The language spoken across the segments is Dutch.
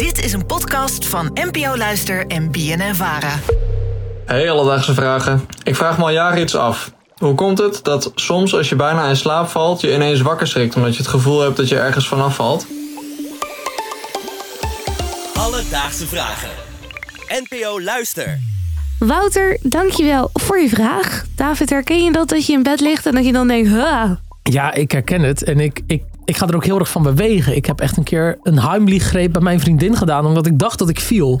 Dit is een podcast van NPO Luister en BNN Vara. Hey alledaagse vragen. Ik vraag me al jaren iets af. Hoe komt het dat soms als je bijna in slaap valt, je ineens wakker schrikt omdat je het gevoel hebt dat je ergens vanaf valt? Alledaagse vragen. NPO Luister. Wouter, dankjewel voor je vraag. David, herken je dat dat je in bed ligt en dat je dan denkt, huh? Ja, ik herken het. En ik, ik, ik ga er ook heel erg van bewegen. Ik heb echt een keer een Heimlich-greep bij mijn vriendin gedaan, omdat ik dacht dat ik viel.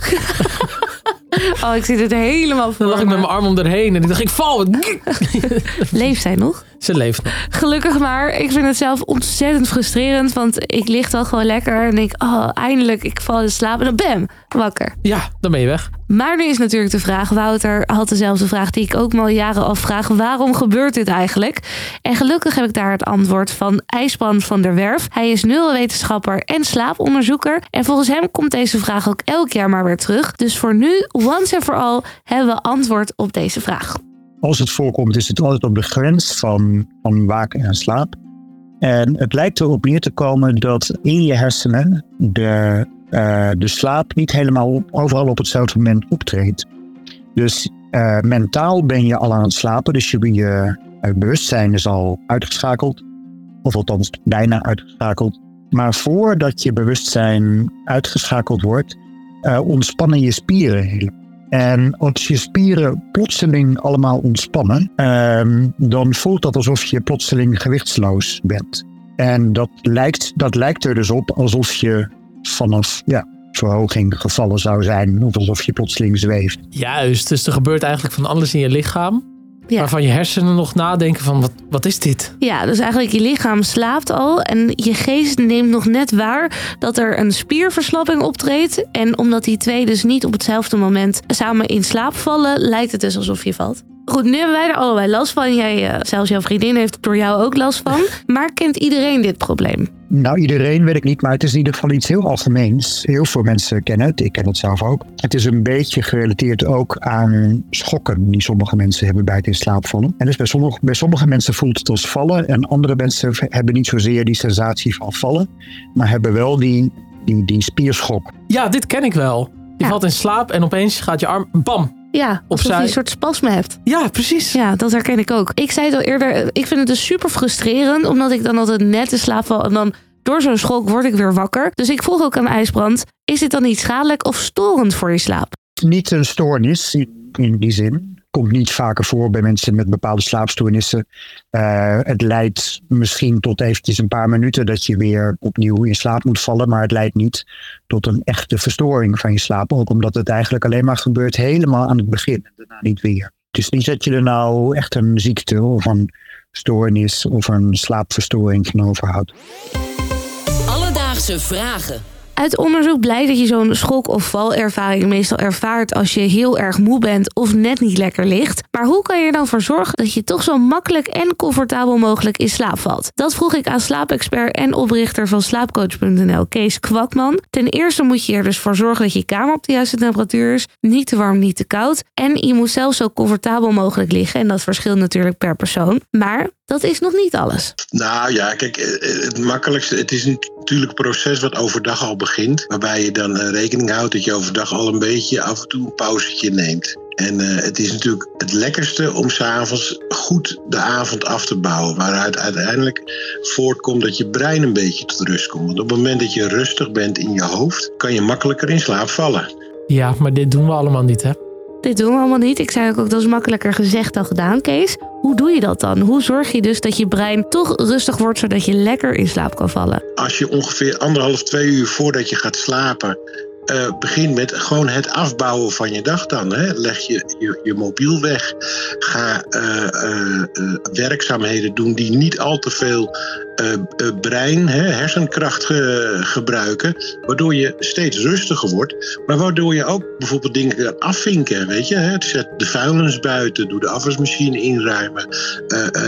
Oh, ik zit het helemaal voor Dan lag ik me. met mijn arm om erheen en ik dacht, ik val. Leeft zij nog? Ze leeft nog. Gelukkig maar. Ik vind het zelf ontzettend frustrerend, want ik lig dan gewoon lekker en denk, oh, eindelijk, ik val in slaap en dan bam, wakker. Ja, dan ben je weg. Maar nu is natuurlijk de vraag, Wouter had dezelfde vraag die ik ook al jaren afvraag. Waarom gebeurt dit eigenlijk? En gelukkig heb ik daar het antwoord van IJsbrand van der Werf. Hij is neurowetenschapper en slaaponderzoeker. En volgens hem komt deze vraag ook elk jaar maar weer terug. Dus voor nu, once en for all, hebben we antwoord op deze vraag. Als het voorkomt, is het altijd op de grens van, van waken en slaap. En het lijkt erop neer te komen dat in je hersenen de, eh, de slaap niet helemaal overal op hetzelfde moment optreedt. Dus eh, mentaal ben je al aan het slapen, dus je, je eh, bewustzijn is al uitgeschakeld. Of althans bijna uitgeschakeld. Maar voordat je bewustzijn uitgeschakeld wordt, ontspannen je spieren helemaal. En als je spieren plotseling allemaal ontspannen, ehm, dan voelt dat alsof je plotseling gewichtsloos bent. En dat lijkt, dat lijkt er dus op alsof je vanaf ja, verhoging gevallen zou zijn. Of alsof je plotseling zweeft. Juist, dus er gebeurt eigenlijk van alles in je lichaam. Ja. Waarvan je hersenen nog nadenken van, wat, wat is dit? Ja, dus eigenlijk je lichaam slaapt al en je geest neemt nog net waar dat er een spierverslapping optreedt. En omdat die twee dus niet op hetzelfde moment samen in slaap vallen, lijkt het dus alsof je valt. Goed, nu hebben wij er allebei last van. Jij, eh, zelfs jouw vriendin heeft er door jou ook last van. Maar kent iedereen dit probleem? Nou, iedereen weet ik niet, maar het is in ieder geval iets heel algemeens. Heel veel mensen kennen het, ik ken het zelf ook. Het is een beetje gerelateerd ook aan schokken die sommige mensen hebben bij het in slaap vallen. En dus bij sommige, bij sommige mensen voelt het als vallen en andere mensen hebben niet zozeer die sensatie van vallen, maar hebben wel die, die, die spierschok. Ja, dit ken ik wel. Je Ja. valt in slaap en opeens gaat je arm, bam. Ja, alsof je Opzij. een soort spasme hebt. Ja, precies. Ja, dat herken ik ook. Ik zei het al eerder, ik vind het dus super frustrerend, omdat ik dan altijd net in slaap val en dan door zo'n schok word ik weer wakker. Dus ik vroeg ook aan IJsbrand, is dit dan niet schadelijk of storend voor je slaap? Niet een stoornis in die zin. Komt niet vaker voor bij mensen met bepaalde slaapstoornissen. Eh, het leidt misschien tot eventjes een paar minuten dat je weer opnieuw in slaap moet vallen. Maar het leidt niet tot een echte verstoring van je slaap. Ook omdat het eigenlijk alleen maar gebeurt helemaal aan het begin. En daarna niet weer. Is niet dat je er nou echt een ziekte of een stoornis of een slaapverstoring van overhoudt. Alledaagse vragen. Uit onderzoek blijkt dat je zo'n schok- of valervaring meestal ervaart als je heel erg moe bent of net niet lekker ligt. Maar hoe kan je er dan voor zorgen dat je toch zo makkelijk en comfortabel mogelijk in slaap valt? Dat vroeg ik aan slaapexpert en oprichter van slaapcoach.nl, Kees Kwakman. Ten eerste moet je er dus voor zorgen dat je kamer op de juiste temperatuur is. Niet te warm, niet te koud. En je moet zelf zo comfortabel mogelijk liggen. En dat verschilt natuurlijk per persoon. Maar dat is nog niet alles. Nou ja, kijk, eh, het makkelijkste, het is natuurlijk een proces wat overdag al begint. Waarbij je dan eh, rekening houdt dat je overdag al een beetje af en toe een pauzetje neemt. En eh, het is natuurlijk het lekkerste om s'avonds goed de avond af te bouwen. Waaruit uiteindelijk voortkomt dat je brein een beetje tot rust komt. Want op het moment dat je rustig bent in je hoofd, kan je makkelijker in slaap vallen. Ja, maar dit doen we allemaal niet, hè? Dit doen we allemaal niet. Ik zei ook, dat is makkelijker gezegd dan gedaan, Kees. Hoe doe je dat dan? Hoe zorg je dus dat je brein toch rustig wordt, zodat je lekker in slaap kan vallen? Als je ongeveer anderhalf, twee uur voordat je gaat slapen. eh, begint met gewoon het afbouwen van je dag dan. Hè. Leg je, je je mobiel weg. Ga eh, eh, eh, werkzaamheden doen die niet al te veel brein, hè, hersenkracht ge- gebruiken. Waardoor je steeds rustiger wordt. Maar waardoor je ook bijvoorbeeld dingen kan afvinken. Weet je, hè. Zet de vuilnis buiten. Doe de afwasmachine inruimen.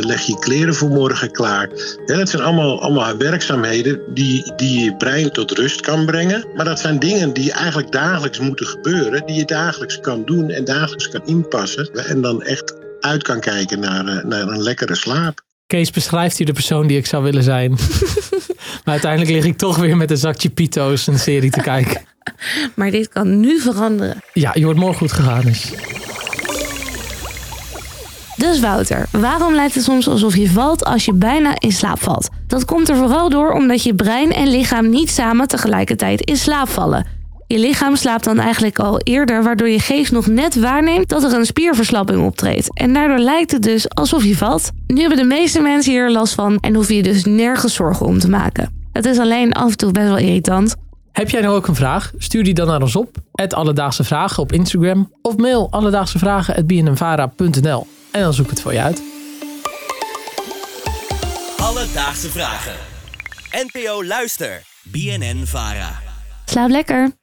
leg je kleren voor morgen klaar. Dat zijn allemaal, allemaal werkzaamheden die, die je brein tot rust kan brengen. Maar dat zijn dingen die eigenlijk dagelijks moeten gebeuren. Die je dagelijks kan doen en dagelijks kan inpassen. En dan echt uit kan kijken naar, eh, naar een lekkere slaap. Kees beschrijft hier de persoon die ik zou willen zijn. maar uiteindelijk lig ik toch weer met een zakje pito's een serie te kijken. Maar dit kan nu veranderen. Ja, je wordt morgen goed gegaan dus. Dus Wouter, waarom lijkt het soms alsof je valt als je bijna in slaap valt? Dat komt er vooral door omdat je brein en lichaam niet samen tegelijkertijd in slaap vallen. Je lichaam slaapt dan eigenlijk al eerder, waardoor je geest nog net waarneemt dat er een spierverslapping optreedt. En daardoor lijkt het dus alsof je valt. Nu hebben de meeste mensen hier last van en hoef je dus nergens zorgen om te maken. Het is alleen af en toe best wel irritant. Heb jij nou ook een vraag? Stuur die dan naar ons op. Het Alledaagse Vragen op Instagram. Of mail alledaagsevragen.bnnvara.nl En dan zoek ik het voor je uit. Alledaagse vragen. NPO Luister. BNN Vara. Slaap lekker!